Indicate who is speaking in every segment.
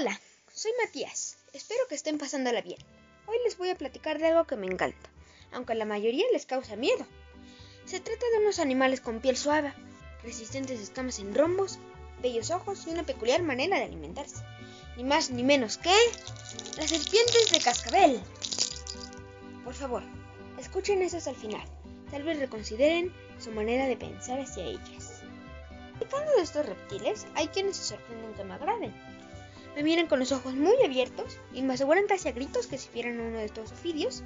Speaker 1: Hola, soy Matías. Espero que estén pasándola bien. Hoy les voy a platicar de algo que me encanta, aunque a la mayoría les causa miedo. Se trata de unos animales con piel suave, resistentes escamas en rombos, bellos ojos y una peculiar manera de alimentarse. Ni más ni menos que las serpientes de cascabel. Por favor, escuchen eso el final. Tal vez reconsideren su manera de pensar hacia ellas. Platicando de estos reptiles, hay quienes se sorprenden que me agraden. Me miran con los ojos muy abiertos y me aseguran casi a gritos que si vieran uno de estos ofidios,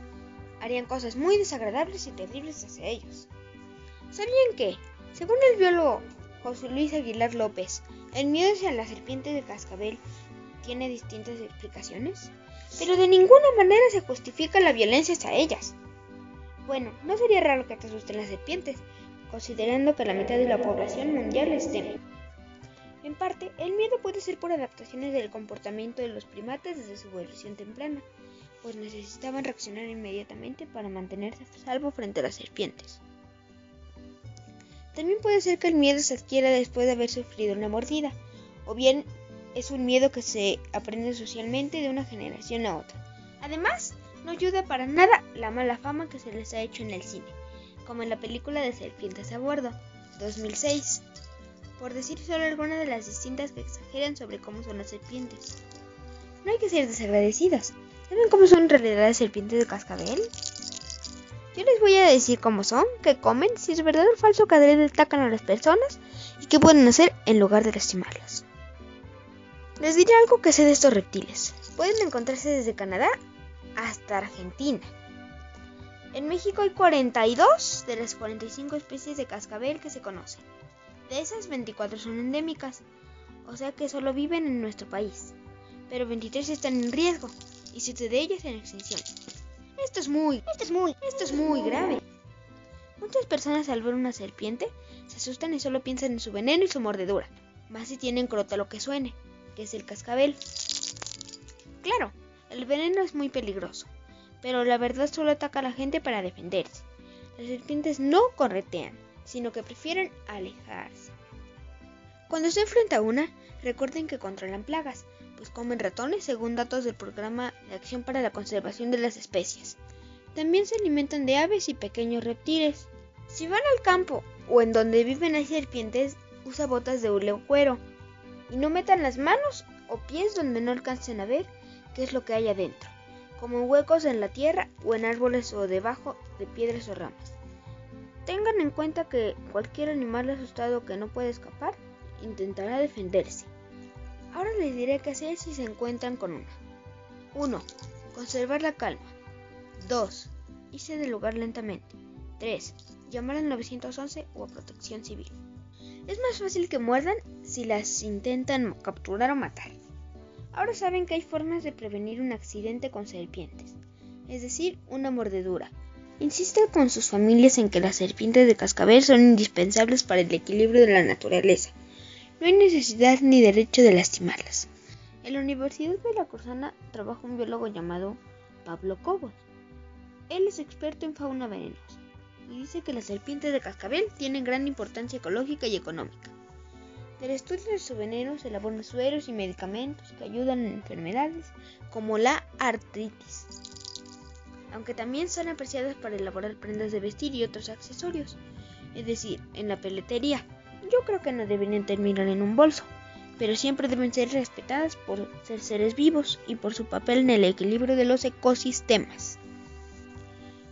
Speaker 1: harían cosas muy desagradables y terribles hacia ellos. ¿Sabían que, según el biólogo José Luis Aguilar López, el miedo hacia la serpiente de cascabel tiene distintas explicaciones? Pero de ninguna manera se justifica la violencia hacia ellas. Bueno, no sería raro que te asusten las serpientes, considerando que la mitad de la población mundial les teme. En parte, el miedo puede ser por adaptaciones del comportamiento de los primates desde su evolución temprana, pues necesitaban reaccionar inmediatamente para mantenerse a salvo frente a las serpientes. También puede ser que el miedo se adquiera después de haber sufrido una mordida, o bien es un miedo que se aprende socialmente de una generación a otra. Además, no ayuda para nada la mala fama que se les ha hecho en el cine, como en la película de Serpientes a Bordo, 2006, por decir solo algunas de las distintas que exageran sobre cómo son las serpientes. No hay que ser desagradecidos. ¿Saben cómo son en realidad las serpientes de cascabel? Yo les voy a decir cómo son, qué comen, si es verdad o falso que atacan a las personas y qué pueden hacer en lugar de lastimarlas. Les diré algo que sé de estos reptiles. Pueden encontrarse desde Canadá hasta Argentina. En México hay 42 de las 45 especies de cascabel que se conocen. De esas 24 son endémicas, o sea que solo viven en nuestro país, pero 23 están en riesgo y 7 de ellas en extinción. Esto es muy, esto es muy, esto es muy grave. Muchas personas al ver una serpiente se asustan y solo piensan en su veneno y su mordedura, más si tienen crota lo que suene, que es el cascabel. Claro, el veneno es muy peligroso, pero la verdad solo ataca a la gente para defenderse. Las serpientes no corretean, sino que prefieren alejarse. Cuando se enfrenta a una, recuerden que controlan plagas, pues comen ratones según datos del Programa de Acción para la Conservación de las Especies. También se alimentan de aves y pequeños reptiles. Si van al campo o en donde viven hay serpientes, usa botas de hule o cuero. Y no metan las manos o pies donde no alcancen a ver qué es lo que hay adentro, como huecos en la tierra o en árboles o debajo de piedras o ramas. Tengan en cuenta que cualquier animal asustado que no puede escapar intentará defenderse. Ahora les diré qué hacer si se encuentran con una. 1. Conservar la calma. 2. Irse del lugar lentamente. 3. Llamar al 911 o a protección civil. Es más fácil que muerdan si las intentan capturar o matar. Ahora saben que hay formas de prevenir un accidente con serpientes, es decir, una mordedura. Insisten con sus familias en que las serpientes de cascabel son indispensables para el equilibrio de la naturaleza. No hay necesidad ni derecho de lastimarlas. En la Universidad de la Corsana trabaja un biólogo llamado Pablo Cobos. Él es experto en fauna venenosa y dice que las serpientes de cascabel tienen gran importancia ecológica y económica. Del estudio de su veneno se elaboran sueros y medicamentos que ayudan en enfermedades como la artritis, aunque también son apreciadas para elaborar prendas de vestir y otros accesorios, es decir, en la peletería. Yo creo que no deberían terminar en un bolso, pero siempre deben ser respetadas por ser seres vivos y por su papel en el equilibrio de los ecosistemas.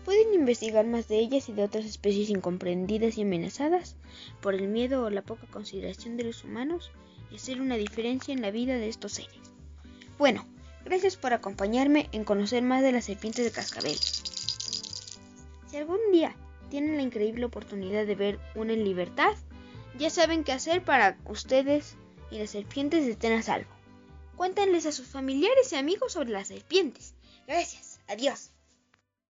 Speaker 1: Pueden investigar más de ellas y de otras especies incomprendidas y amenazadas por el miedo o la poca consideración de los humanos y hacer una diferencia en la vida de estos seres. Bueno, gracias por acompañarme en conocer más de las serpientes de cascabel. Si algún día tienen la increíble oportunidad de ver una en libertad, ya saben qué hacer para que ustedes y las serpientes estén a salvo. Cuéntenles a sus familiares y amigos sobre las serpientes. Gracias. Adiós.